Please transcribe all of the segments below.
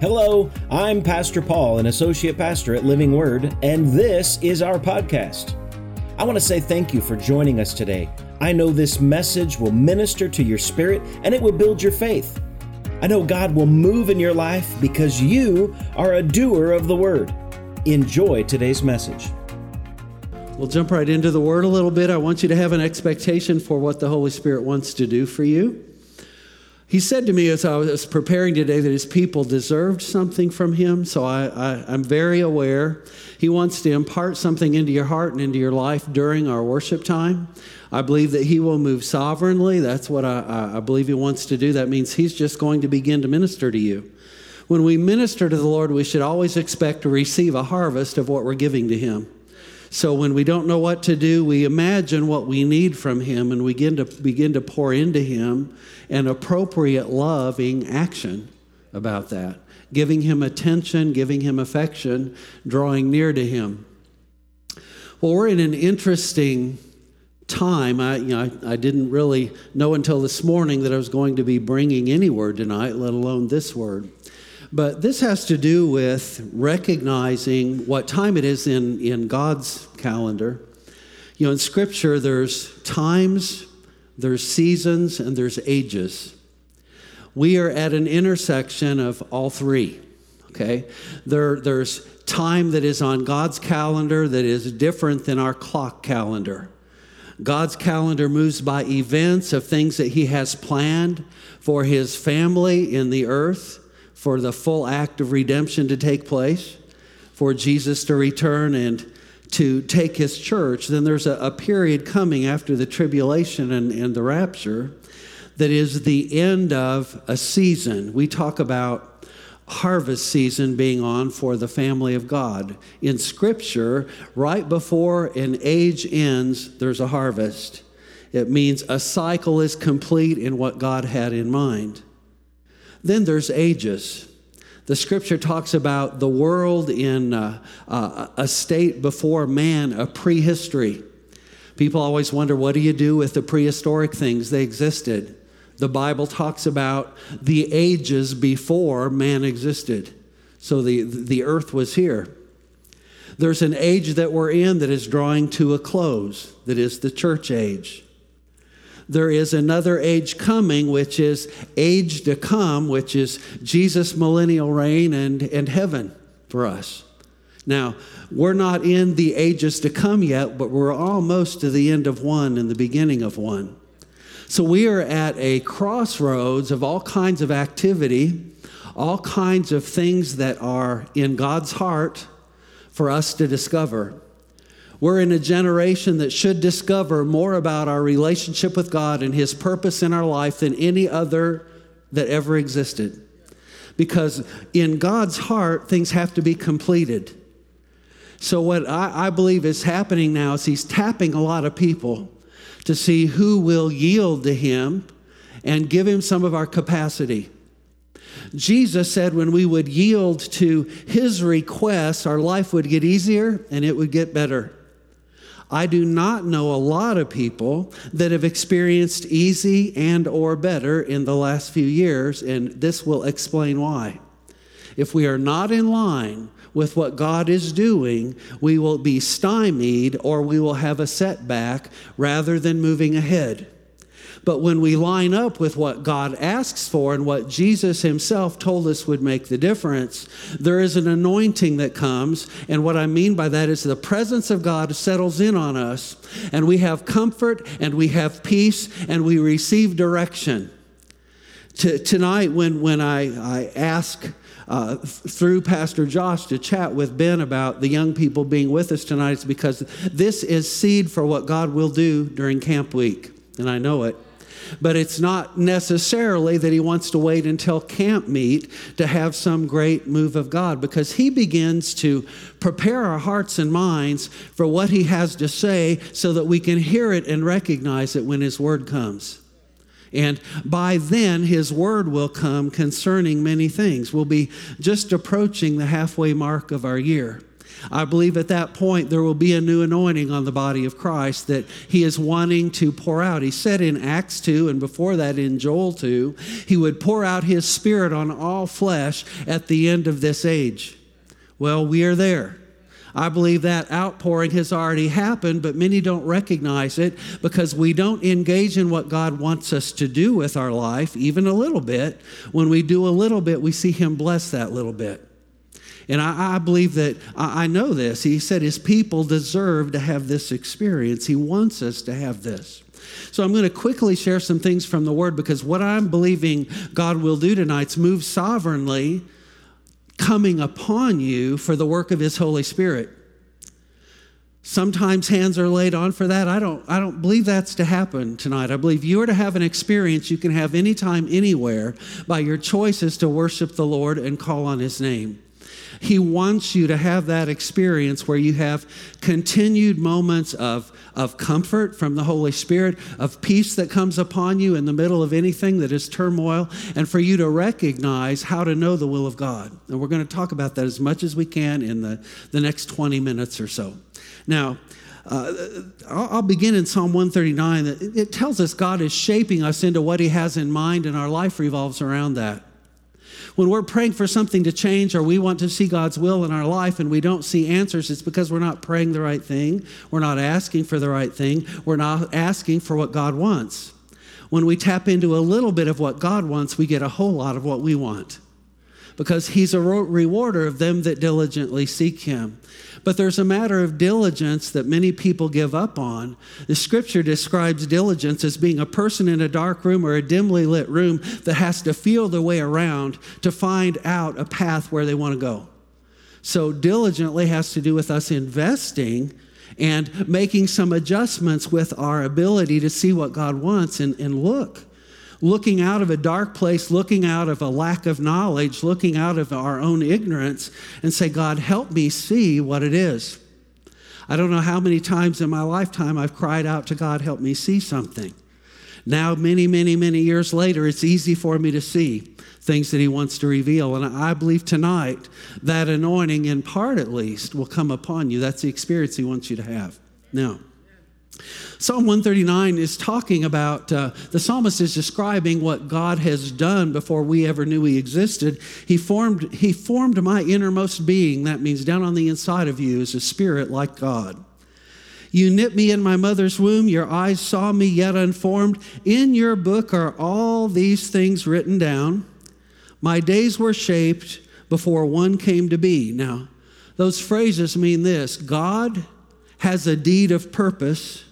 Hello, I'm Pastor Paul, an associate pastor at Living Word, and this is our podcast. I want to say thank you for joining us today. I know this message will minister to your spirit and it will build your faith. I know God will move in your life because you are a doer of the word. Enjoy today's message. We'll jump right into the word a little bit. I want you to have an expectation for what the Holy Spirit wants to do for you. He said to me as I was preparing today that his people deserved something from him, so I, am very aware. He wants to impart something into your heart and into your life during our worship time. I believe that he will move sovereignly. That's what I, I believe he wants to do. That means he's just going to begin to minister to you. When we minister to the Lord, we should always expect to receive a harvest of what we're giving to him. So when we don't know what to do, we imagine what we need from him and we begin to begin to pour into him an appropriate loving action about that. Giving him attention, giving him affection, drawing near to him. Well, we're in an interesting time. I, you know, I, I didn't really know until this morning that I was going to be bringing any word tonight, let alone this word. But this has to do with recognizing what time it is in, in God's calendar. You know, in Scripture, there's times, there's seasons, and there's ages. We are at an intersection of all three, okay? There, there's time that is on God's calendar that is different than our clock calendar. God's calendar moves by events of things that He has planned for His family in the earth for the full act of redemption to take place, for Jesus to return and to take his church, then there's a, a period coming after the tribulation and, and the rapture that is the end of a season. We talk about harvest season being on for the family of God. In Scripture, right before an age ends, there's a harvest. It means a cycle is complete in what God had in mind. Then there's ages. The scripture talks about the world in uh, uh, a state before man, a prehistory. People always wonder what do you do with the prehistoric things? They existed. The Bible talks about the ages before man existed. So the, the earth was here. There's an age that we're in that is drawing to a close, that is the church age there is another age coming, which is age to come, which is Jesus' millennial reign and, and heaven for us. Now, we're not in the ages to come yet, but we're almost to the end of one and the beginning of one. So we are at a crossroads of all kinds of activity, all kinds of things that are in God's heart for us to discover. We're in a generation that should discover more about our relationship with God and His purpose in our life than any other that ever existed. Because in God's heart, things have to be completed. So, what I, I, believe is happening now is He's tapping a lot of people to see who will yield to Him and give Him some of our capacity. Jesus said when we would yield to His requests, our life would get easier and it would get better. I do not know a lot of people that have experienced easy and or better in the last few years and this will explain why. If we are not in line with what God is doing, we will be stymied or we will have a setback rather than moving ahead. But when we line up with what God asks for and what Jesus himself told us would make the difference, there is an anointing that comes. And what I mean by that is the presence of God settles in on us, and we have comfort, and we have peace, and we receive direction. T- tonight, when, when I, I ask, uh, through Pastor Josh to chat with Ben about the young people being with us tonight is because this is seed for what God will do during camp week, and I know it. But it's not necessarily that he wants to wait until camp meet to have some great move of God because he begins to prepare our hearts and minds for what he has to say so that we can hear it and recognize it when his word comes. And by then, his word will come concerning many things. We'll be just approaching the halfway mark of our year. I believe at that point there will be a new anointing on the body of Christ that he is wanting to pour out. He said in Acts 2 and before that in Joel 2, he would pour out his spirit on all flesh at the end of this age. Well, we are there. I believe that outpouring has already happened, but many don't recognize it because we don't engage in what God wants us to do with our life, even a little bit. When we do a little bit, we see Him bless that little bit. And I, I believe that, I, I know this. He said his people deserve to have this experience. He wants us to have this. So I'm going to quickly share some things from the Word because what I'm believing God will do tonight is move sovereignly coming upon you for the work of his Holy Spirit. Sometimes hands are laid on for that. I don't, I don't believe that's to happen tonight. I believe you are to have an experience you can have anytime, anywhere by your choices to worship the Lord and call on his name. He wants you to have that experience where you have continued moments of, of comfort from the Holy Spirit, of peace that comes upon you in the middle of anything that is turmoil, and for you to recognize how to know the will of God. And we're going to talk about that as much as we can in the, the next 20 minutes or so. Now, uh, I'll begin in Psalm 139. It tells us God is shaping us into what He has in mind, and our life revolves around that. When we're praying for something to change or we want to see God's will in our life and we don't see answers, it's because we're not praying the right thing. We're not asking for the right thing. We're not asking for what God wants. When we tap into a little bit of what God wants, we get a whole lot of what we want because He's a rewarder of them that diligently seek Him. But there's a matter of diligence that many people give up on. The scripture describes diligence as being a person in a dark room or a dimly lit room that has to feel their way around to find out a path where they want to go. So, diligently has to do with us investing and making some adjustments with our ability to see what God wants and, and look looking out of a dark place, looking out of a lack of knowledge, looking out of our own ignorance, and say, God, help me see what it is. I don't know how many times in my lifetime I've cried out to God, help me see something. Now, many, many, many years later, it's easy for me to see things that He wants to reveal. And I believe tonight that anointing, in part at least, will come upon you. That's the experience He wants you to have. Now, Psalm 139 is talking about, uh, the psalmist is describing what God has done before we ever knew He existed. He formed, he formed my innermost being. That means down on the inside of you is a spirit like God. You knit me in my mother's womb. Your eyes saw me yet unformed. In your book are all these things written down. My days were shaped before one came to be. Now, those phrases mean this God has a deed of purpose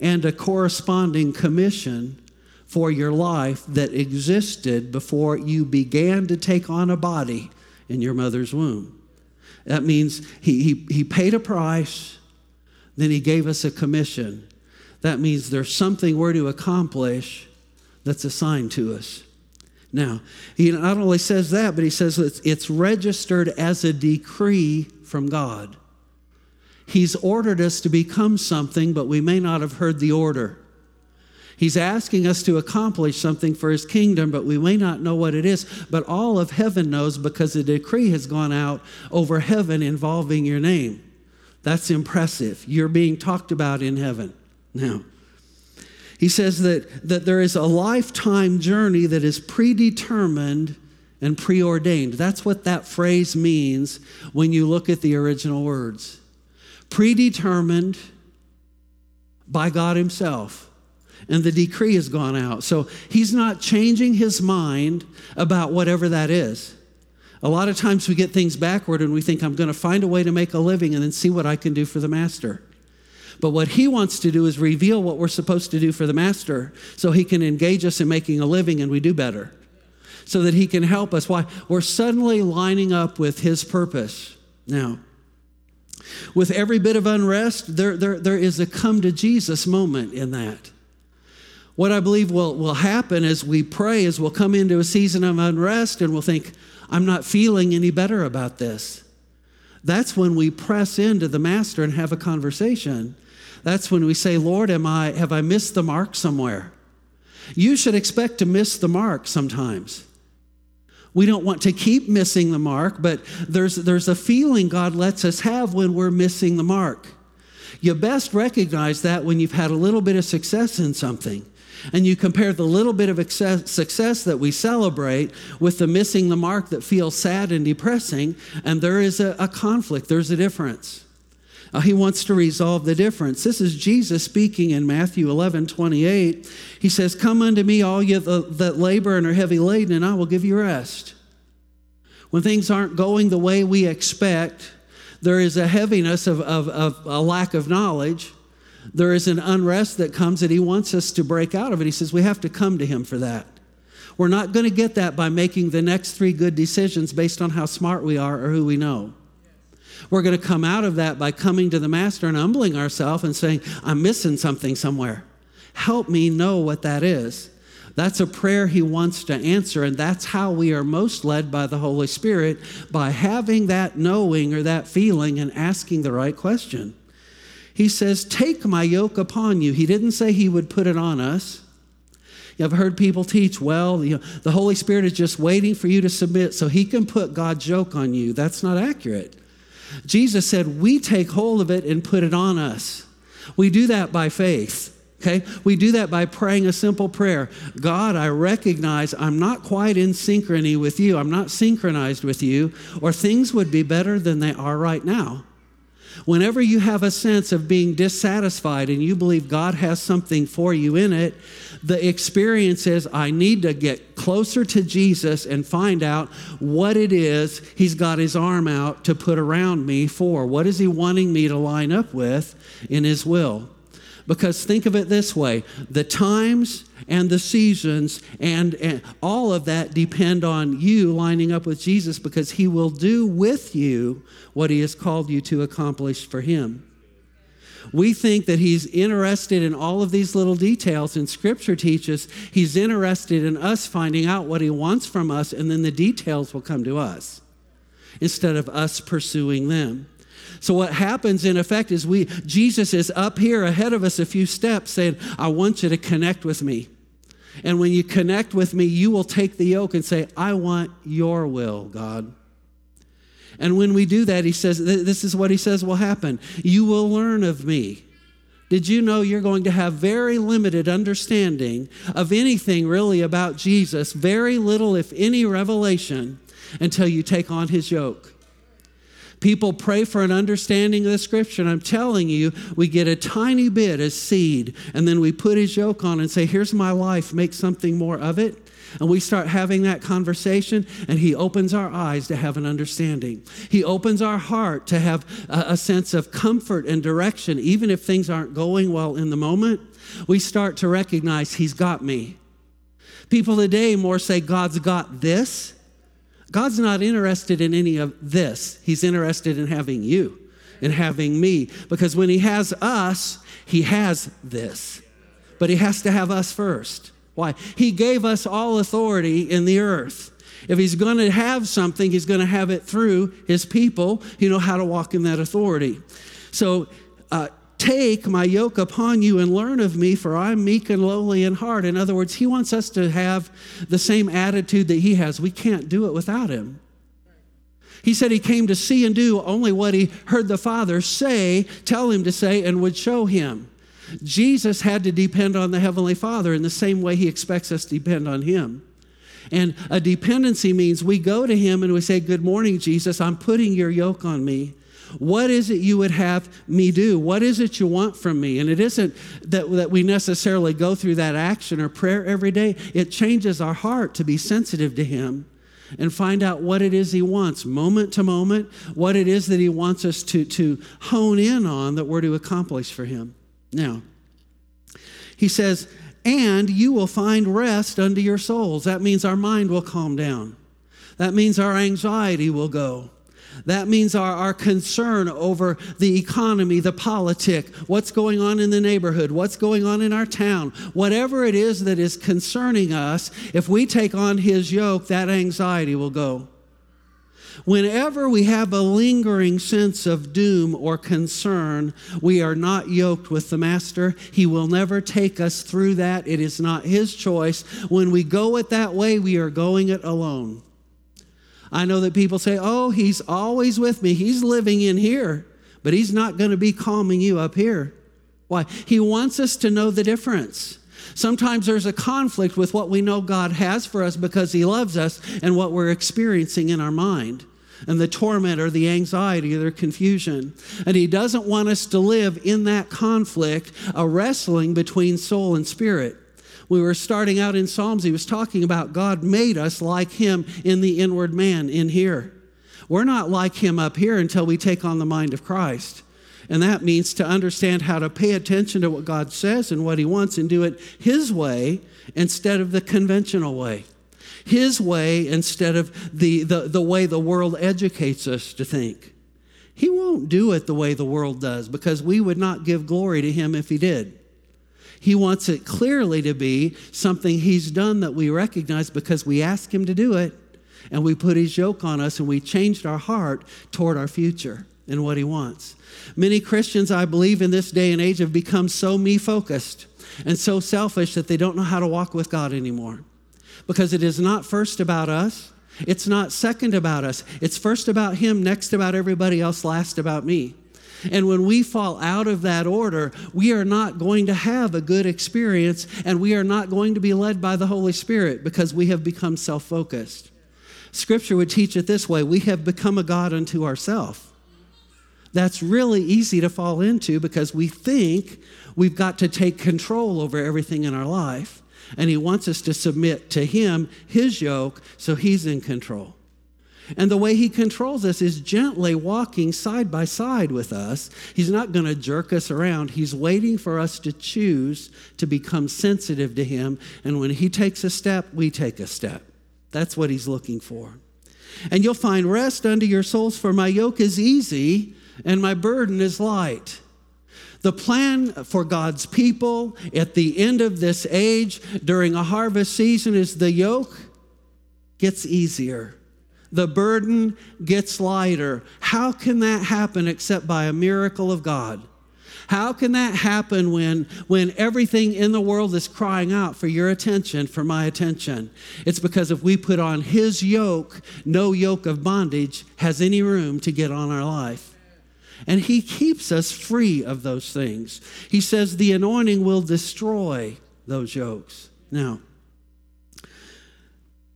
and a corresponding commission for your life that existed before you began to take on a body in your mother's womb. That means he, he, he paid a price, then he gave us a commission. That means there's something we're to accomplish that's assigned to us. Now, he not only says that, but he says it's, it's registered as a decree from God. He's ordered us to become something, but we may not have heard the order. He's asking us to accomplish something for his kingdom, but we may not know what it is. But all of heaven knows because a decree has gone out over heaven involving your name. That's impressive. You're being talked about in heaven. Now, he says that, that there is a lifetime journey that is predetermined and preordained. That's what that phrase means when you look at the original words predetermined by God Himself. And the decree has gone out. So He's not changing His mind about whatever that is. A lot of times we get things backward and we think, I'm going to find a way to make a living and then see what I can do for the master. But what he wants to do is reveal what we're supposed to do for the master so he can engage us in making a living and we do better. So that he can help us. Why? We're suddenly lining up with his purpose. Now, with every bit of unrest, there, there, there is a come to Jesus moment in that. What I believe will, will happen as we pray is we'll come into a season of unrest and we'll think, I'm not feeling any better about this. That's when we press into the master and have a conversation. That's when we say, Lord, am I, have I missed the mark somewhere? You should expect to miss the mark sometimes. We don't want to keep missing the mark, but there's, there's a feeling God lets us have when we're missing the mark. You best recognize that when you've had a little bit of success in something and you compare the little bit of success that we celebrate with the missing the mark that feels sad and depressing, and there is a, a conflict, there's a difference. Uh, he wants to resolve the difference. This is Jesus speaking in Matthew 11 28. He says, Come unto me, all you that labor and are heavy laden, and I will give you rest. When things aren't going the way we expect, there is a heaviness of, of, of a lack of knowledge. There is an unrest that comes that he wants us to break out of it. He says we have to come to him for that. We're not going to get that by making the next three good decisions based on how smart we are or who we know. We're going to come out of that by coming to the Master and humbling ourselves and saying, I'm missing something somewhere. Help me know what that is. That's a prayer he wants to answer, and that's how we are most led by the Holy Spirit by having that knowing or that feeling and asking the right question. He says, Take my yoke upon you. He didn't say he would put it on us. I've heard people teach, well, you know, the Holy Spirit is just waiting for you to submit so he can put God's yoke on you. That's not accurate. Jesus said, we take hold of it and put it on us. We do that by faith. Okay? We do that by praying a simple prayer God, I recognize I'm not quite in synchrony with you. I'm not synchronized with you, or things would be better than they are right now. Whenever you have a sense of being dissatisfied and you believe God has something for you in it, the experience is I need to get closer to Jesus and find out what it is He's got His arm out to put around me for. What is He wanting me to line up with in His will? Because think of it this way the times and the seasons and, and, all of that depend on you lining up with Jesus because he will do with you what he has called you to accomplish for him. We think that he's interested in all of these little details, and scripture teaches he's interested in us finding out what he wants from us, and then the details will come to us instead of us pursuing them. So what happens in effect is we Jesus is up here ahead of us a few steps saying, "I want you to connect with me." And when you connect with me, you will take the yoke and say, "I want your will, God." And when we do that, he says, this is what he says will happen. You will learn of me. Did you know you're going to have very limited understanding of anything really about Jesus, very little, if any, revelation until you take on his yoke? People pray for an understanding of the scripture, and I'm telling you, we get a tiny bit as seed, and then we put his yoke on and say, Here's my life, make something more of it. And we start having that conversation, and he opens our eyes to have an understanding. He opens our heart to have a, a sense of comfort and direction, even if things aren't going well in the moment. We start to recognize he's got me. People today more say, God's got this God's not interested in any of this. He's interested in having you and having me. Because when He has us, He has this. But He has to have us first. Why? He gave us all authority in the earth. If He's going to have something, He's going to have it through His people. You know how to walk in that authority. So, uh, Take my yoke upon you and learn of me, for I'm meek and lowly in heart. In other words, he wants us to have the same attitude that he has. We can't do it without him. He said he came to see and do only what he heard the Father say, tell him to say, and would show him. Jesus had to depend on the Heavenly Father in the same way he expects us to depend on him. And a dependency means we go to him and we say, Good morning, Jesus. I'm putting your yoke on me. What is it you would have me do? What is it you want from me? And it isn't that, that we necessarily go through that action or prayer every day. It changes our heart to be sensitive to Him and find out what it is He wants, moment to moment, what it is that He wants us to, to hone in on that we're to accomplish for Him. Now, He says, and you will find rest unto your souls. That means our mind will calm down. That means our anxiety will go. That means our, our concern over the economy, the politic, what's going on in the neighborhood, what's going on in our town, whatever it is that is concerning us, if we take on his yoke, that anxiety will go. Whenever we have a lingering sense of doom or concern, we are not yoked with the Master. He will never take us through that. It is not His choice. When we go it that way, we are going it alone. I know that people say, oh, he's always with me. He's living in here, but he's not going to be calming you up here. Why? He wants us to know the difference. Sometimes there's a conflict with what we know God has for us because He loves us and what we're experiencing in our mind and the torment or the anxiety or the confusion. And He doesn't want us to live in that conflict, a wrestling between soul and spirit. We were starting out in Psalms, he was talking about God made us like Him in the inward man in here. We're not like Him up here until we take on the mind of Christ. And that means to understand how to pay attention to what God says and what He wants and do it His way instead of the conventional way. His way instead of the, the, the way the world educates us to think. He won't do it the way the world does because we would not give glory to Him if He did. He wants it clearly to be something He's done that we recognize because we ask Him to do it and we put His yoke on us and we changed our heart toward our future and what He wants. Many Christians, I believe, in this day and age have become so me focused and so selfish that they don't know how to walk with God anymore. Because it is not first about us, it's not second about us, it's first about Him, next about everybody else, last about me. And when we fall out of that order, we are not going to have a good experience and we are not going to be led by the Holy Spirit because we have become self focused. Scripture would teach it this way we have become a God unto ourselves that's really easy to fall into because we think we've got to take control over everything in our life. And He wants us to submit to Him, His yoke, so He's in control. And the way He controls us is gently walking side by side with us. He's not going to jerk us around. He's waiting for us to choose to become sensitive to Him. And when He takes a step, we take a step. That's what He's looking for. And you'll find rest under your souls, for my yoke is easy and my burden is light. The plan for God's people at the end of this age during a harvest season is the yoke gets easier. The burden gets lighter. How can that happen except by a miracle of God? How can that happen when, when everything in the world is crying out for your attention, for my attention? It's because if we put on His yoke, no yoke of bondage has any room to get on our life. And he keeps us free of those things. He says the anointing will destroy those yokes. Now,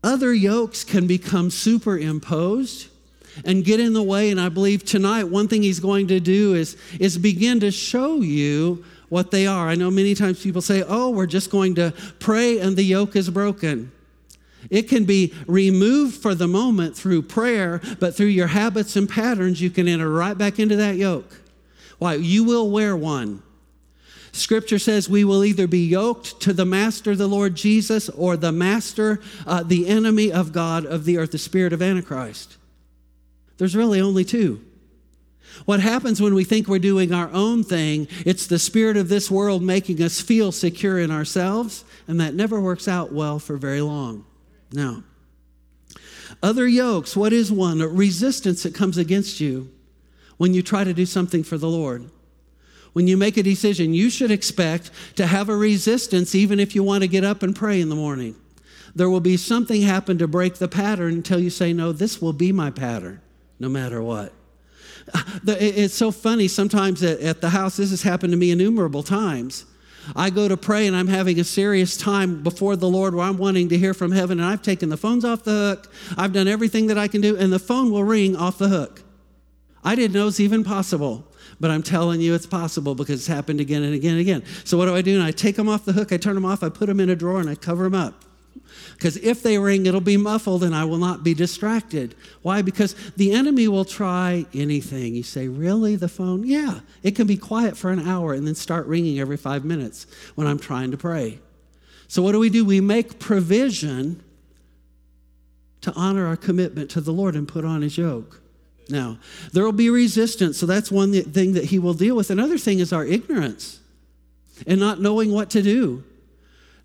other yokes can become superimposed and get in the way. And I believe tonight, one thing he's going to do is, is begin to show you what they are. I know many times people say, oh, we're just going to pray and the yoke is broken. It can be removed for the moment through prayer, but through your habits and patterns, you can enter right back into that yoke. Why? You will wear one. Scripture says we will either be yoked to the master, the Lord Jesus, or the master, uh, the enemy of God of the earth, the spirit of Antichrist. There's really only two. What happens when we think we're doing our own thing, it's the spirit of this world making us feel secure in ourselves, and that never works out well for very long. Now, other yokes, what is one? A resistance that comes against you when you try to do something for the Lord. When you make a decision, you should expect to have a resistance even if you want to get up and pray in the morning. There will be something happen to break the pattern until you say, No, this will be my pattern, no matter what. It's so funny sometimes at the house, this has happened to me innumerable times I go to pray and I'm having a serious time before the Lord where I'm wanting to hear from heaven and I've taken the phones off the hook. I've done everything that I can do and the phone will ring off the hook. I didn't know it's even possible, but I'm telling you it's possible because it's happened again and again and again. So what do I do? And I take them off the hook, I turn them off, I put them in a drawer and I cover them up. Because if they ring, it'll be muffled and I will not be distracted. Why? Because the enemy will try anything. You say, Really? The phone? Yeah. It can be quiet for an hour and then start ringing every five minutes when I'm trying to pray. So, what do we do? We make provision to honor our commitment to the Lord and put on his yoke. Now, there will be resistance, so that's one thing that he will deal with. Another thing is our ignorance and not knowing what to do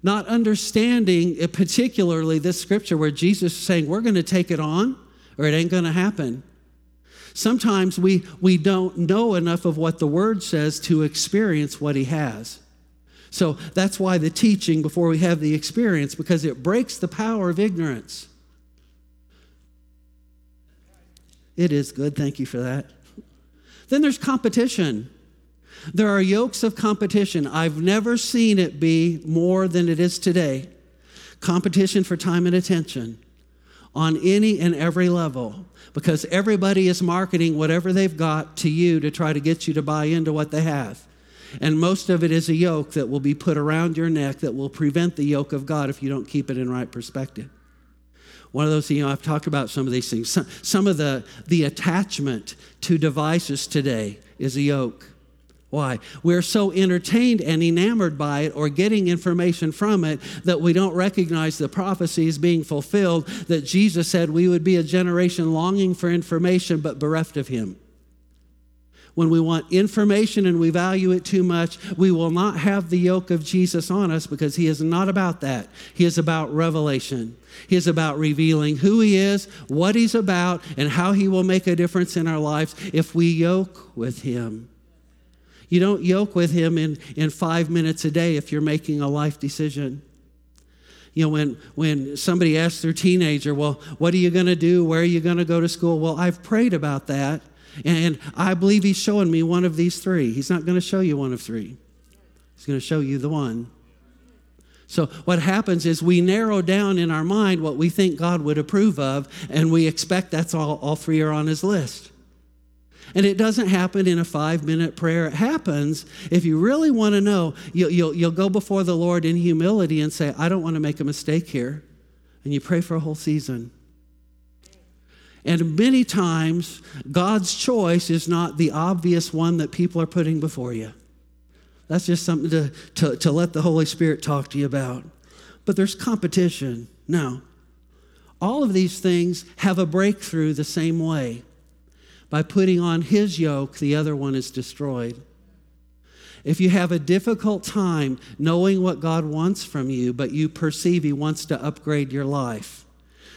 not understanding, uh, particularly this scripture where Jesus is saying, We're going to take it on or it ain't going to happen. Sometimes we, we don't know enough of what the word says to experience what he has. So that's why the teaching before we have the experience, because it breaks the power of ignorance. It is good. Thank you for that. Then there's competition. There are yokes of competition. I've never seen it be more than it is today. Competition for time and attention on any and every level because everybody is marketing whatever they've got to you to try to get you to buy into what they have. And most of it is a yoke that will be put around your neck that will prevent the yoke of God if you don't keep it in right perspective. One of those, you know, I've talked about some of these things. Some, some of the, the attachment to devices today is a yoke. Why? We're so entertained and enamored by it or getting information from it that we don't recognize the prophecies being fulfilled that Jesus said we would be a generation longing for information but bereft of Him. When we want information and we value it too much, we will not have the yoke of Jesus on us because He is not about that. He is about revelation. He is about revealing who He is, what He's about, and how He will make a difference in our lives if we yoke with Him. You don't yoke with him in, in five minutes a day if you're making a life decision. You know, when, when somebody asks their teenager, well, what are you going to do? Where are you going to go to school? Well, I've prayed about that, and I believe he's showing me one of these three. He's not going to show you one of three, he's going to show you the one. So, what happens is we narrow down in our mind what we think God would approve of, and we expect that's all, all three are on his list. And it doesn't happen in a five minute prayer. It happens if you really want to know, you'll, you'll, you'll go before the Lord in humility and say, I don't want to make a mistake here. And you pray for a whole season. And many times, God's choice is not the obvious one that people are putting before you. That's just something to, to, to let the Holy Spirit talk to you about. But there's competition. Now, all of these things have a breakthrough the same way. By putting on his yoke, the other one is destroyed. If you have a difficult time knowing what God wants from you, but you perceive he wants to upgrade your life,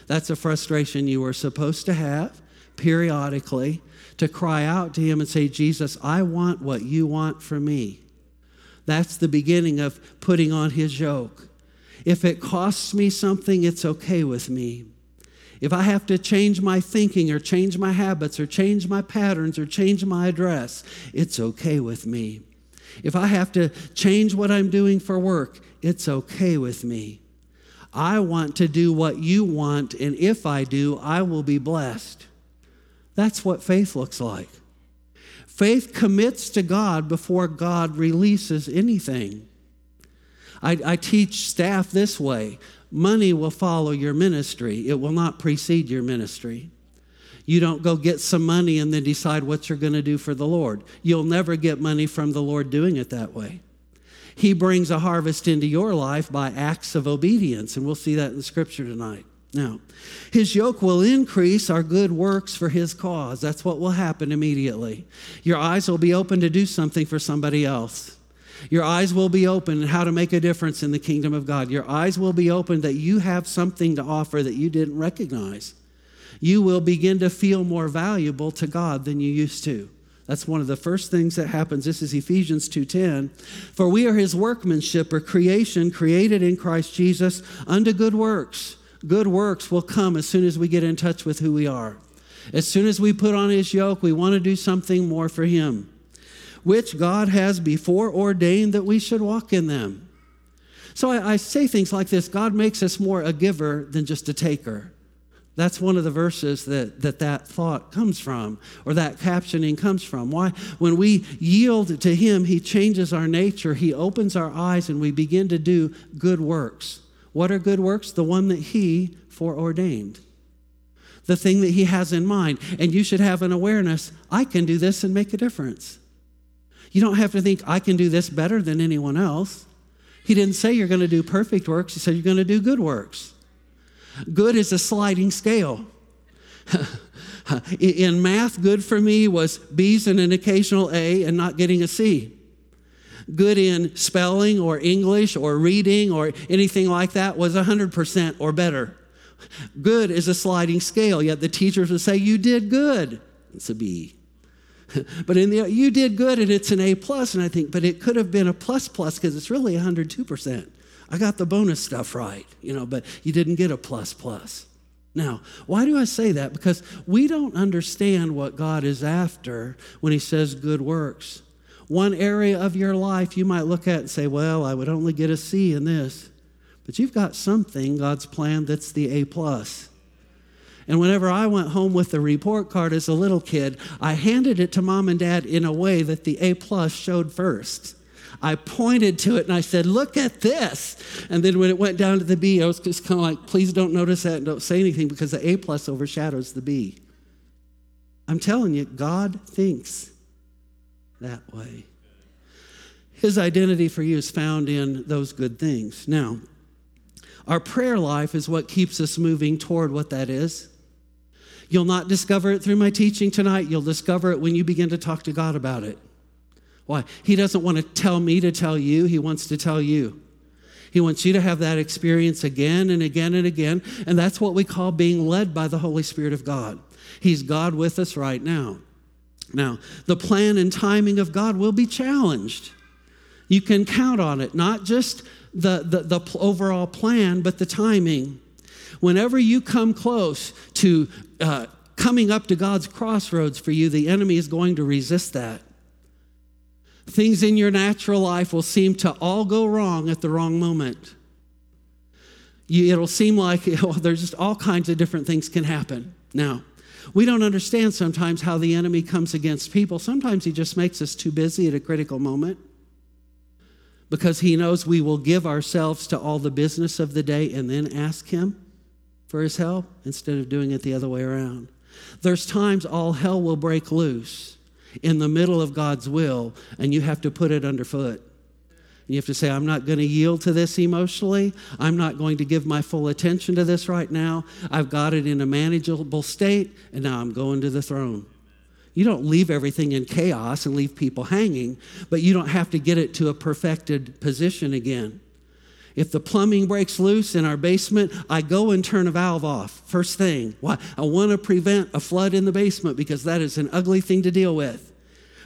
that's a frustration you are supposed to have periodically to cry out to him and say, Jesus, I want what you want for me. That's the beginning of putting on his yoke. If it costs me something, it's okay with me. If I have to change my thinking or change my habits or change my patterns or change my address, it's okay with me. If I have to change what I'm doing for work, it's okay with me. I want to do what you want, and if I do, I will be blessed. That's what faith looks like. Faith commits to God before God releases anything. I, I teach staff this way money will follow your ministry, it will not precede your ministry. You don't go get some money and then decide what you're going to do for the Lord. You'll never get money from the Lord doing it that way. He brings a harvest into your life by acts of obedience, and we'll see that in the scripture tonight. Now, his yoke will increase our good works for his cause. That's what will happen immediately. Your eyes will be open to do something for somebody else. Your eyes will be open in how to make a difference in the kingdom of God. Your eyes will be open that you have something to offer that you didn't recognize. You will begin to feel more valuable to God than you used to. That's one of the first things that happens. This is Ephesians 2:10. For we are his workmanship or creation created in Christ Jesus unto good works. Good works will come as soon as we get in touch with who we are. As soon as we put on his yoke, we want to do something more for him which God has before ordained that we should walk in them. So I, I, say things like this God makes us more a giver than just a taker. That's one of the verses that, that that thought comes from, or that captioning comes from. Why? When we yield to Him, He changes our nature, He opens our eyes, and we begin to do good works. What are good works? The one that He foreordained, the thing that He has in mind. And you should have an awareness I can do this and make a difference. You don't have to think, I can do this better than anyone else. He didn't say you're going to do perfect works, he said you're going to do good works. Good is a sliding scale. in math, good for me was B's and an occasional A and not getting a C. Good in spelling or English or reading or anything like that was 100% or better. Good is a sliding scale, yet the teachers would say, You did good. It's a B. but in the you did good and it's an A plus, and I think, but it could have been a plus plus because it's really 102%. I got the bonus stuff right, you know, but you didn't get a plus plus. Now, why do I say that? Because we don't understand what God is after when He says good works. One area of your life you might look at and say, well, I would only get a C in this. But you've got something, God's plan, that's the A plus. And whenever I went home with the report card as a little kid, I handed it to mom and dad in a way that the A plus showed first. I pointed to it and I said, Look at this. And then when it went down to the B, I was just kind of like, Please don't notice that and don't say anything because the A plus overshadows the B. I'm telling you, God thinks that way. His identity for you is found in those good things. Now, our prayer life is what keeps us moving toward what that is. You'll not discover it through my teaching tonight. You'll discover it when you begin to talk to God about it. Why? He doesn't want to tell me to tell you, He wants to tell you. He wants you to have that experience again and again and again. And that's what we call being led by the Holy Spirit of God. He's God with us right now. Now, the plan and timing of God will be challenged. You can count on it, not just the, the, the overall plan, but the timing. Whenever you come close to uh, coming up to God's crossroads for you, the enemy is going to resist that. Things in your natural life will seem to all go wrong at the wrong moment. You, it'll seem like well, there's just all kinds of different things can happen. Now, we don't understand sometimes how the enemy comes against people. Sometimes he just makes us too busy at a critical moment because he knows we will give ourselves to all the business of the day and then ask him for his help instead of doing it the other way around. There's times all hell will break loose in the middle of God's will, and you have to put it underfoot. You have to say, I'm not going to yield to this emotionally. I'm not going to give my full attention to this right now. I've got it in a manageable state, and now I'm going to the throne. You don't leave everything in chaos and leave people hanging, but you don't have to get it to a perfected position again. If the plumbing breaks loose in our basement, I go and turn a valve off first thing. Why? I want to prevent a flood in the basement because that is an ugly thing to deal with.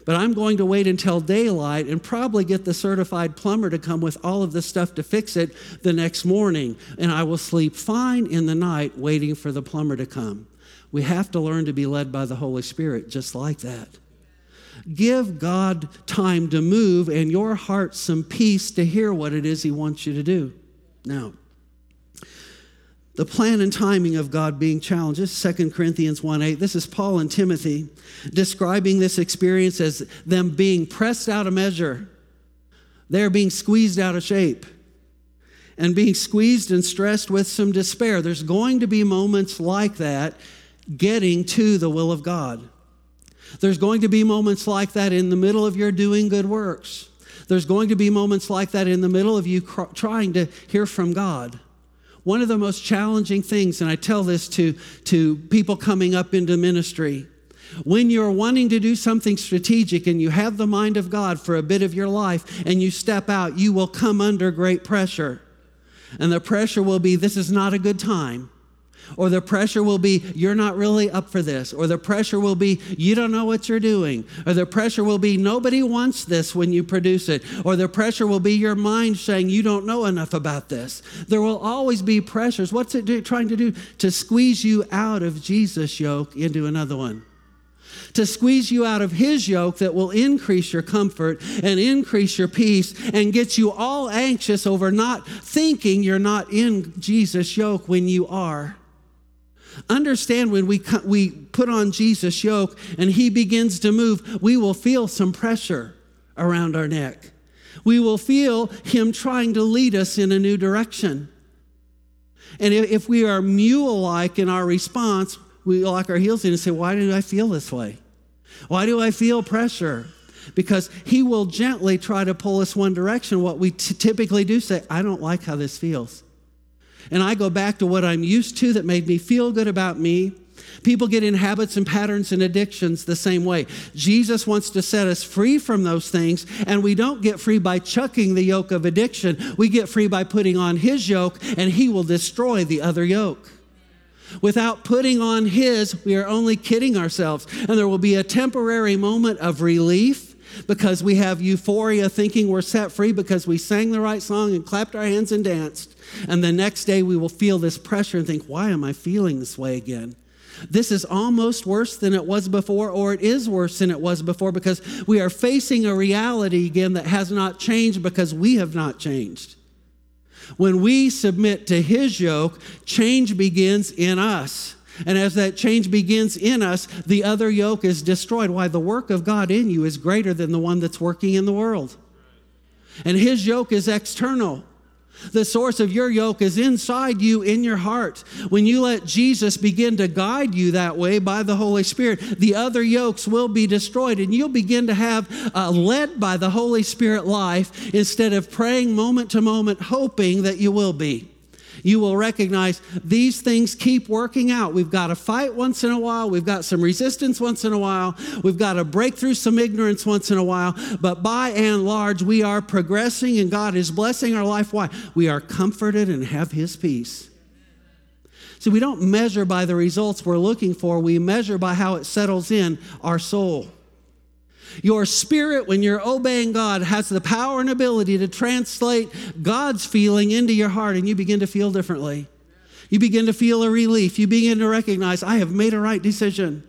But I'm going to wait until daylight and probably get the certified plumber to come with all of the stuff to fix it the next morning. And I will sleep fine in the night waiting for the plumber to come. We have to learn to be led by the Holy Spirit just like that. Give God time to move and your heart some peace to hear what it is He wants you to do. Now, the plan and timing of God being challenged. This is 2 Corinthians 1 8. This is Paul and Timothy describing this experience as them being pressed out of measure. They're being squeezed out of shape and being squeezed and stressed with some despair. There's going to be moments like that getting to the will of God. There's going to be moments like that in the middle of your doing good works. There's going to be moments like that in the middle of you cr- trying to hear from God. One of the most challenging things, and I tell this to, to people coming up into ministry, when you're wanting to do something strategic and you have the mind of God for a bit of your life and you step out, you will come under great pressure. And the pressure will be this is not a good time. Or the pressure will be, you're not really up for this. Or the pressure will be, you don't know what you're doing. Or the pressure will be, nobody wants this when you produce it. Or the pressure will be your mind saying, you don't know enough about this. There will always be pressures. What's it do, trying to do? To squeeze you out of Jesus' yoke into another one to squeeze you out of his yoke that will increase your comfort and increase your peace and get you all anxious over not thinking you're not in Jesus' yoke when you are. Understand when we, we put on Jesus' yoke and he begins to move, we will feel some pressure around our neck. We will feel him trying to lead us in a new direction. And if we are mule like in our response, we lock our heels in and say, Why do I feel this way? Why do I feel pressure? Because he will gently try to pull us one direction. What we t- typically do say, I don't like how this feels and I go back to what I'm used to that made me feel good about me. People get in habits and patterns and addictions the same way. Jesus wants to set us free from those things, and we don't get free by chucking the yoke of addiction. We get free by putting on His yoke, and He will destroy the other yoke. Without putting on His, we are only kidding ourselves, and there will be a temporary moment of relief because we have euphoria thinking we're set free because we sang the right song and clapped our hands and danced. And the next day we will feel this pressure and think, why am I feeling this way again? This is almost worse than it was before, or it is worse than it was before because we are facing a reality again that has not changed because we have not changed. When we submit to His yoke, change begins in us. And as that change begins in us, the other yoke is destroyed. Why? The work of God in you is greater than the one that's working in the world. And His yoke is external. The source of your yoke is inside you in your heart. When you let Jesus begin to guide you that way by the Holy Spirit, the other yokes will be destroyed and you'll begin to have a led by the Holy Spirit life instead of praying moment to moment, hoping that you will be you will recognize these things keep working out. We've got to fight once in a while. We've got some resistance once in a while. We've got to break through some ignorance once in a while. But by and large, we are progressing and God is blessing our life. Why? We are comforted and have His peace. See, we don't measure by the results we're looking for, we measure by how it settles in our soul. Your spirit, when you're obeying God, has the power and ability to translate God's feeling into your heart, and you begin to feel differently. You begin to feel a relief. You begin to recognize, I have made a right decision.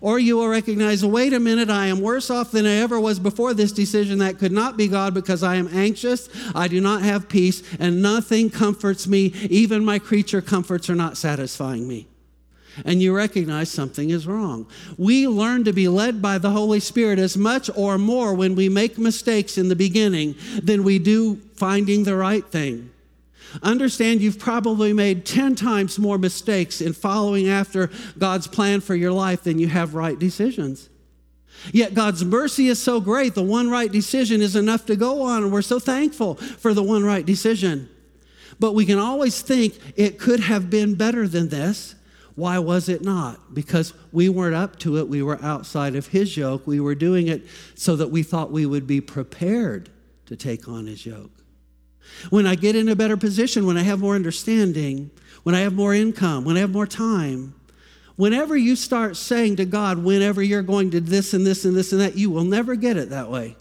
Or you will recognize, wait a minute, I am worse off than I ever was before this decision. That could not be God because I am anxious, I do not have peace, and nothing comforts me. Even my creature comforts are not satisfying me and you recognize something is wrong. We learn to be led by the Holy Spirit as much or more when we make mistakes in the beginning than we do finding the right thing. Understand you've probably made 10 times more mistakes in following after God's plan for your life than you have right decisions. Yet God's mercy is so great, the one right decision is enough to go on, and we're so thankful for the one right decision. But we can always think it could have been better than this. Why was it not? Because we weren't up to it. We were outside of his yoke. We were doing it so that we thought we would be prepared to take on his yoke. When I get in a better position, when I have more understanding, when I have more income, when I have more time, whenever you start saying to God, whenever you're going to this and this and this and that, you will never get it that way.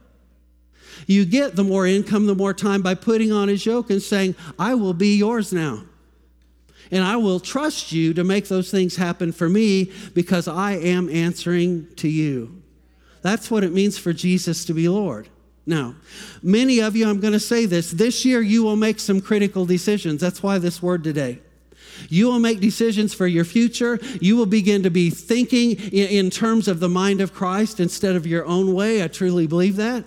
You get the more income, the more time by putting on his yoke and saying, I will be yours now. And I will trust you to make those things happen for me because I am answering to you. That's what it means for Jesus to be Lord. Now, many of you, I'm going to say this, this year you will make some critical decisions. That's why this word today. You will make decisions for your future. You will begin to be thinking in terms of the mind of Christ instead of your own way. I truly believe that.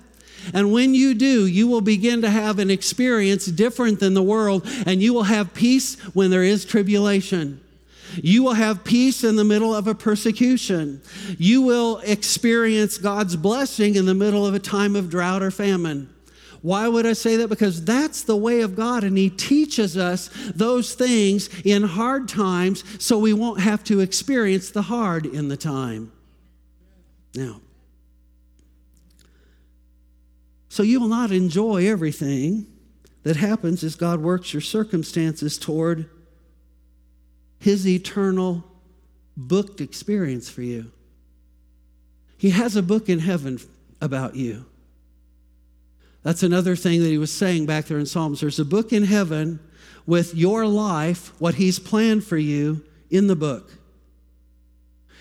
And when you do, you will begin to have an experience different than the world, and you will have peace when there is tribulation. You will have peace in the middle of a persecution. You will experience God's blessing in the middle of a time of drought or famine. Why would I say that? Because that's the way of God, and He teaches us those things in hard times so we won't have to experience the hard in the time. Now, so you will not enjoy everything that happens as God works your circumstances toward His eternal booked experience for you. He has a book in heaven about you. That's another thing that he was saying back there in Psalms. There's a book in heaven with your life, what he's planned for you in the book.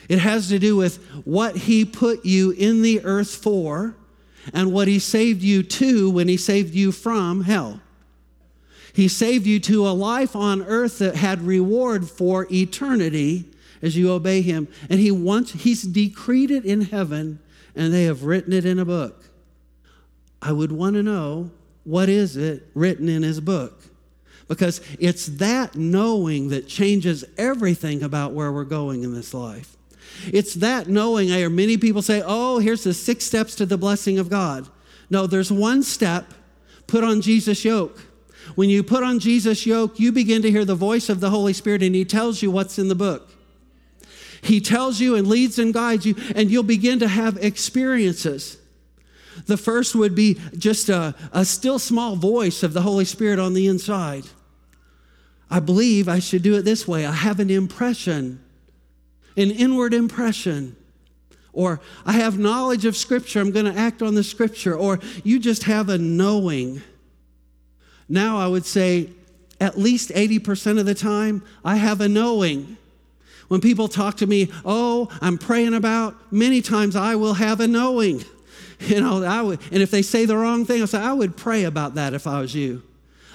It has to do with what he put you in the earth for and what he saved you to when he saved you from hell. He saved you to a life on earth that had reward for eternity as you obey him. And he wants, he's decreed it in heaven and they have written it in a book. I would want to know what is it written in his book? Because it's that knowing that changes everything about where we're going in this life. It's that knowing. Eh, I hear many people say, oh, here's the six steps to the blessing of God. No, there's one step put on Jesus' yoke. When you put on Jesus' yoke, you begin to hear the voice of the Holy Spirit, and He tells you what's in the book. He tells you and leads and guides you, and you'll begin to have experiences. The first would be just a, a still small voice of the Holy Spirit on the inside. I believe I should do it this way. I have an impression an inward impression. Or I have knowledge of Scripture, I'm going to act on the Scripture. Or you just have a knowing. Now I would say at least 80% of the time, I have a knowing. When people talk to me, oh, I'm praying about, many times I will have a knowing. You know, I would, and if they say the wrong thing, I say, I would pray about that if I was you.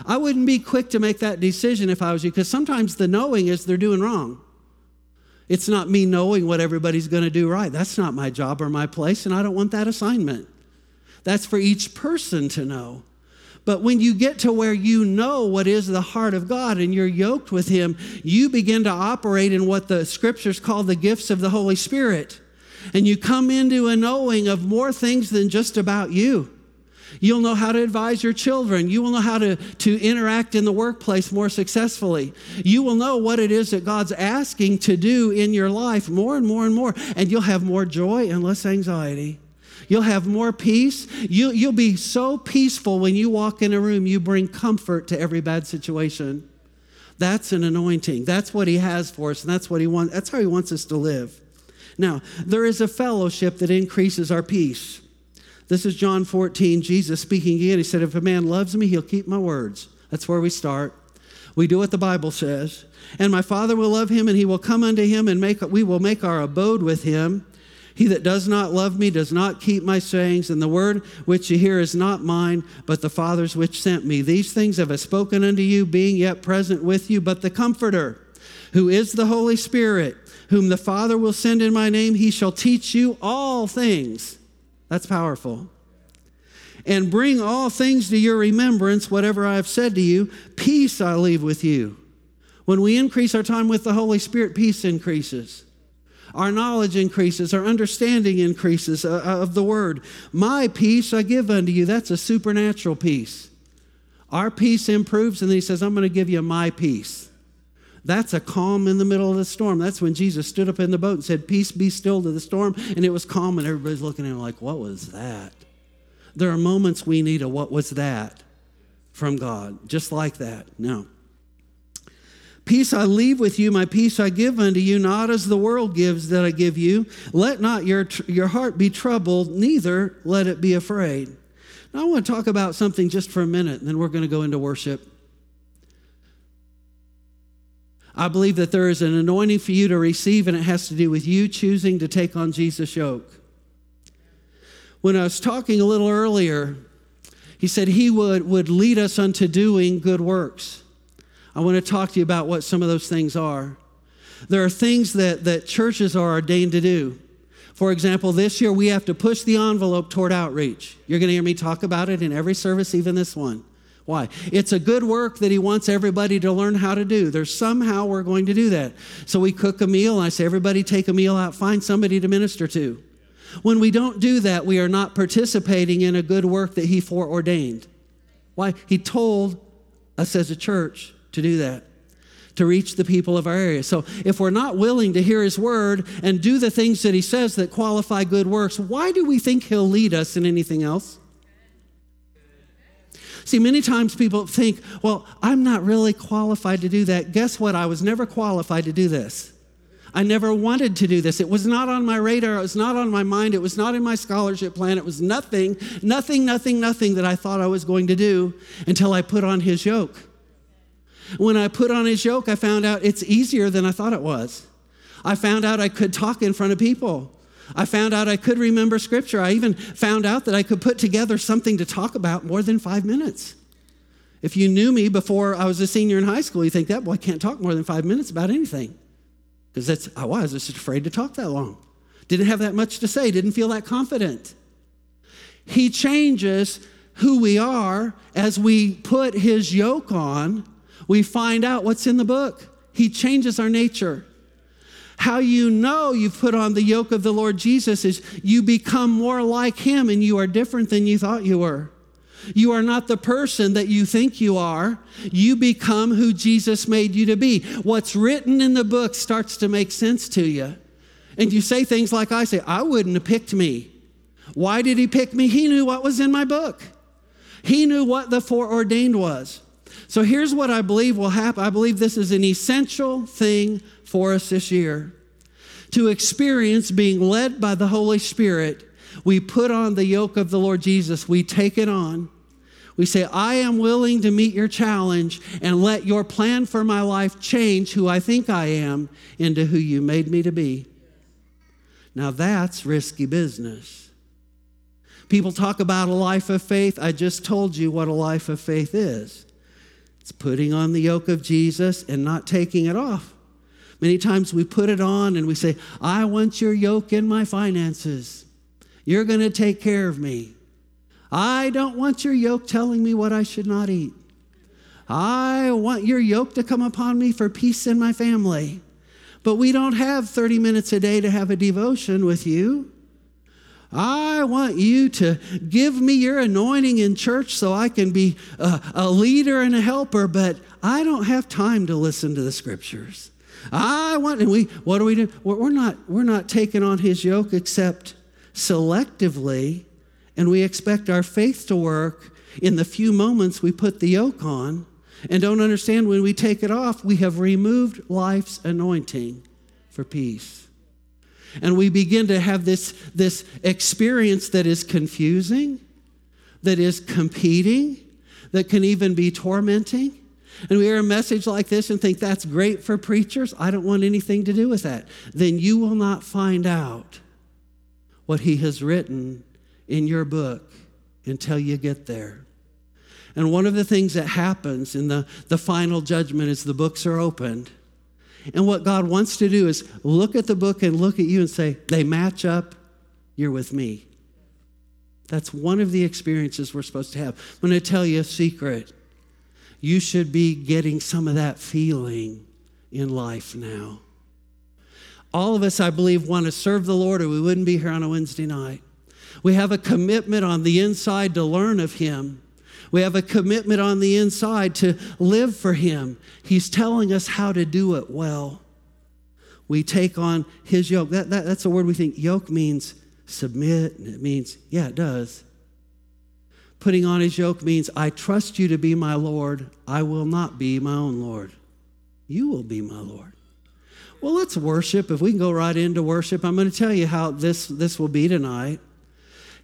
I wouldn't be quick to make that decision if I was you, because sometimes the knowing is they're doing wrong. It's not me knowing what everybody's going to do right. That's not my job or my place, and I don't want that assignment. That's for each person to know. But when you get to where you know what is the heart of God and you're yoked with Him, you begin to operate in what the scriptures call the gifts of the Holy Spirit. And you come into a knowing of more things than just about you. You'll know how to advise your children. You will know how to, to interact in the workplace more successfully. You will know what it is that God's asking to do in your life more and more and more. And you'll have more joy and less anxiety. You'll have more peace. You, you'll be so peaceful when you walk in a room, you bring comfort to every bad situation. That's an anointing. That's what he has for us, and that's what he wants. That's how he wants us to live. Now, there is a fellowship that increases our peace. This is John 14, Jesus speaking again. He said, If a man loves me, he'll keep my words. That's where we start. We do what the Bible says. And my Father will love him, and he will come unto him, and make, we will make our abode with him. He that does not love me does not keep my sayings, and the word which you hear is not mine, but the Father's which sent me. These things have I spoken unto you, being yet present with you, but the Comforter, who is the Holy Spirit, whom the Father will send in my name, he shall teach you all things. That's powerful. And bring all things to your remembrance, whatever I have said to you. Peace I leave with you. When we increase our time with the Holy Spirit, peace increases. Our knowledge increases, our understanding increases uh, uh, of the word. My peace I give unto you. That's a supernatural peace. Our peace improves, and then he says, I'm going to give you my peace. That's a calm in the middle of the storm. That's when Jesus stood up in the boat and said, Peace be still to the storm. And it was calm, and everybody's looking at him like, What was that? There are moments we need a what was that from God, just like that. Now, Peace I leave with you, my peace I give unto you, not as the world gives that I give you. Let not your, your heart be troubled, neither let it be afraid. Now, I want to talk about something just for a minute, and then we're going to go into worship. I believe that there is an anointing for you to receive, and it has to do with you choosing to take on Jesus' yoke. When I was talking a little earlier, he said he would, would lead us unto doing good works. I want to talk to you about what some of those things are. There are things that, that churches are ordained to do. For example, this year we have to push the envelope toward outreach. You're going to hear me talk about it in every service, even this one. Why? It's a good work that he wants everybody to learn how to do. There's somehow we're going to do that. So we cook a meal, I say, everybody take a meal out, find somebody to minister to. When we don't do that, we are not participating in a good work that he foreordained. Why? He told us as a church to do that, to reach the people of our area. So if we're not willing to hear his word and do the things that he says that qualify good works, why do we think he'll lead us in anything else? See, many times people think, well, I'm not really qualified to do that. Guess what? I was never qualified to do this. I never wanted to do this. It was not on my radar. It was not on my mind. It was not in my scholarship plan. It was nothing, nothing, nothing, nothing that I thought I was going to do until I put on his yoke. When I put on his yoke, I found out it's easier than I thought it was. I found out I could talk in front of people. I found out I could remember scripture. I even found out that I could put together something to talk about more than five minutes. If you knew me before I was a senior in high school, you think that boy can't talk more than five minutes about anything. Because that's I was just afraid to talk that long. Didn't have that much to say, didn't feel that confident. He changes who we are as we put his yoke on we find out what's in the book. He changes our nature. How you know you've put on the yoke of the Lord Jesus is you become more like him and you are different than you thought you were. You are not the person that you think you are. You become who Jesus made you to be. What's written in the book starts to make sense to you. And you say things like I say, I wouldn't have picked me. Why did he pick me? He knew what was in my book. He knew what the foreordained was. So here's what I believe will happen. I believe this is an essential thing for us this year to experience being led by the Holy Spirit, we put on the yoke of the Lord Jesus. We take it on. We say, I am willing to meet your challenge and let your plan for my life change who I think I am into who you made me to be. Now that's risky business. People talk about a life of faith. I just told you what a life of faith is it's putting on the yoke of Jesus and not taking it off. Many times we put it on and we say, I want your yoke in my finances. You're going to take care of me. I don't want your yoke telling me what I should not eat. I want your yoke to come upon me for peace in my family. But we don't have 30 minutes a day to have a devotion with you. I want you to give me your anointing in church so I can be a, a, leader and a helper, but I don't have time to listen to the scriptures. I want, and we, what do we do? We're not, we're not taking on his yoke except selectively, and we expect our faith to work in the few moments we put the yoke on, and don't understand when we take it off, we have removed life's anointing for peace. And we begin to have this, this experience that is confusing, that is competing, that can even be tormenting. And we hear a message like this and think that's great for preachers. I don't want anything to do with that. Then you will not find out what he has written in your book until you get there. And one of the things that happens in the, the final judgment is the books are opened. And what God wants to do is look at the book and look at you and say, they match up, you're with me. That's one of the experiences we're supposed to have. I'm going to tell you a secret. You should be getting some of that feeling in life now. All of us, I believe, want to serve the Lord, or we wouldn't be here on a Wednesday night. We have a commitment on the inside to learn of Him. We have a commitment on the inside to live for Him. He's telling us how to do it well. We take on His yoke. That, that, that's a word we think yoke means submit, and it means, yeah, it does. Putting on His yoke means, I trust you to be my Lord. I will not be my own Lord. You will be my Lord. Well, let's worship. If we can go right into worship, I'm going to tell you how this, this will be tonight.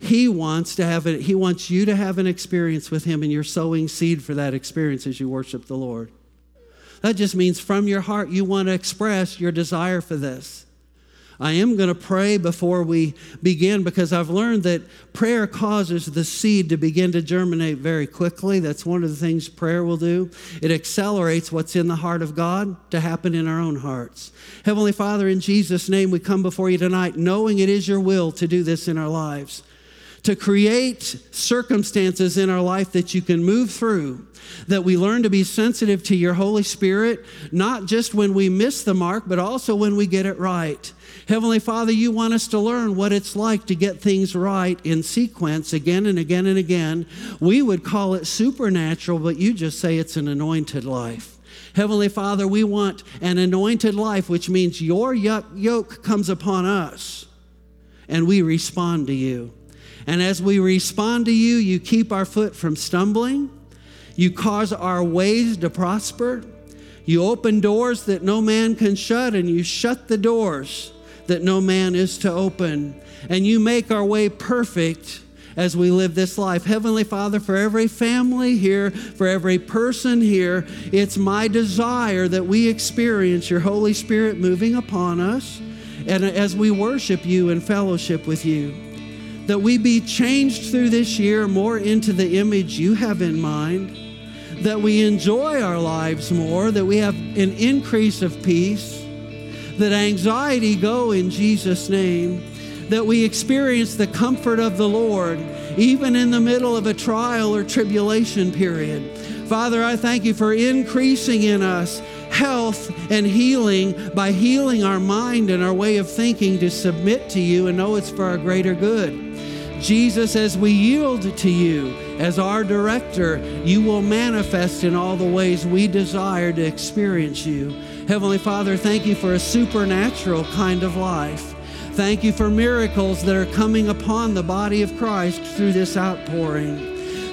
He wants to have it, he wants you to have an experience with him, and you're sowing seed for that experience as you worship the Lord. That just means from your heart you want to express your desire for this. I am going to pray before we begin because I've learned that prayer causes the seed to begin to germinate very quickly. That's one of the things prayer will do. It accelerates what's in the heart of God to happen in our own hearts. Heavenly Father, in Jesus' name, we come before you tonight knowing it is your will to do this in our lives to create circumstances in our life that you can move through, that we learn to be sensitive to your Holy Spirit, not just when we miss the mark, but also when we get it right. Heavenly Father, you want us to learn what it's like to get things right in sequence again and again and again. We would call it supernatural, but you just say it's an anointed life. Heavenly Father, we want an anointed life, which means your yoke comes upon us and we respond to you. And as we respond to you, you keep our foot from stumbling. You cause our ways to prosper. You open doors that no man can shut, and you shut the doors that no man is to open. And you make our way perfect as we live this life. Heavenly Father, for every family here, for every person here, it's my desire that we experience your Holy Spirit moving upon us and as we worship you and fellowship with you that we be changed through this year more into the image you have in mind, that we enjoy our lives more, that we have an increase of peace, that anxiety go in Jesus' name, that we experience the comfort of the Lord even in the middle of a trial or tribulation period. Father, I thank you for increasing in us health and healing by healing our mind and our way of thinking to submit to you and know it's for our greater good. Jesus, as we yield to you as our director, you will manifest in all the ways we desire to experience you. Heavenly Father, thank you for a supernatural kind of life. Thank you for miracles that are coming upon the body of Christ through this outpouring.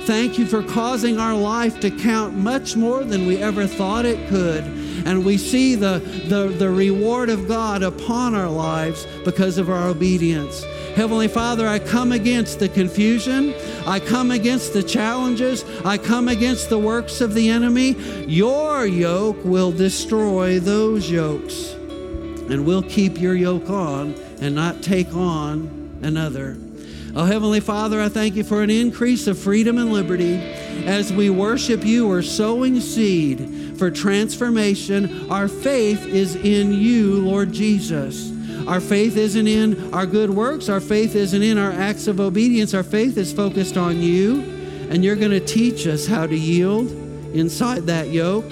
Thank you for causing our life to count much more than we ever thought it could and we see the, the, the reward of God upon our lives because of our obedience. Heavenly Father, I come against the confusion. I come against the challenges. I come against the works of the enemy. Your yoke will destroy those yokes, and we'll keep your yoke on and not take on another. Oh, Heavenly Father, I thank you for an increase of freedom and liberty. As we worship you, we're sowing seed for transformation. Our faith is in you, Lord Jesus. Our faith isn't in our good works. Our faith isn't in our acts of obedience. Our faith is focused on you, and you're going to teach us how to yield inside that yoke.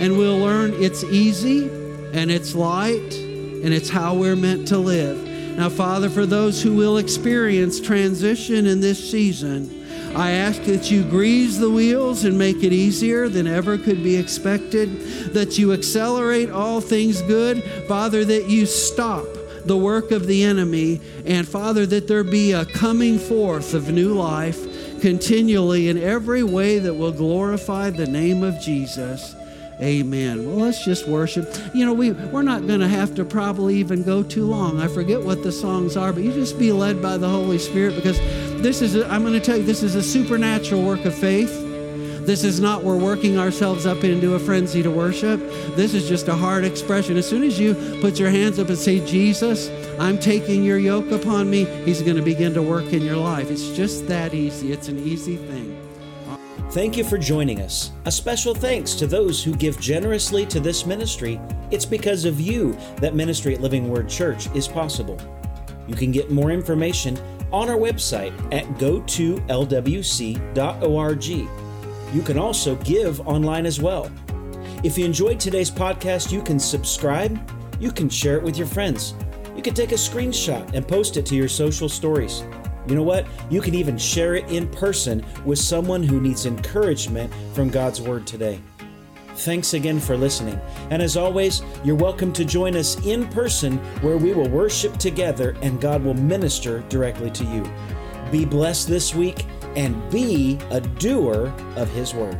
And we'll learn it's easy and it's light and it's how we're meant to live. Now, Father, for those who will experience transition in this season, I ask that you grease the wheels and make it easier than ever could be expected, that you accelerate all things good, Father, that you stop the work of the enemy, and Father, that there be a coming forth of new life continually in every way that will glorify the name of Jesus. Amen. Well, let's just worship. You know, we, we're not going to have to probably even go too long. I forget what the songs are, but you just be led by the Holy Spirit because this is, i am going to tell you, this is a supernatural work of faith. This is not we're working ourselves up into a frenzy to worship. This is just a hard expression. As soon as you put your hands up and say, Jesus, I'm taking your yoke upon me, He's going to begin to work in your life. It's just that easy. It's an easy thing. Thank you for joining us. A special thanks to those who give generously to this ministry. It's because of you that ministry at Living Word Church is possible. You can get more information on our website at go2lwc.org. You can also give online as well. If you enjoyed today's podcast, you can subscribe, you can share it with your friends, you can take a screenshot and post it to your social stories. You know what? You can even share it in person with someone who needs encouragement from God's Word today. Thanks again for listening. And as always, you're welcome to join us in person where we will worship together and God will minister directly to you. Be blessed this week and be a doer of His Word.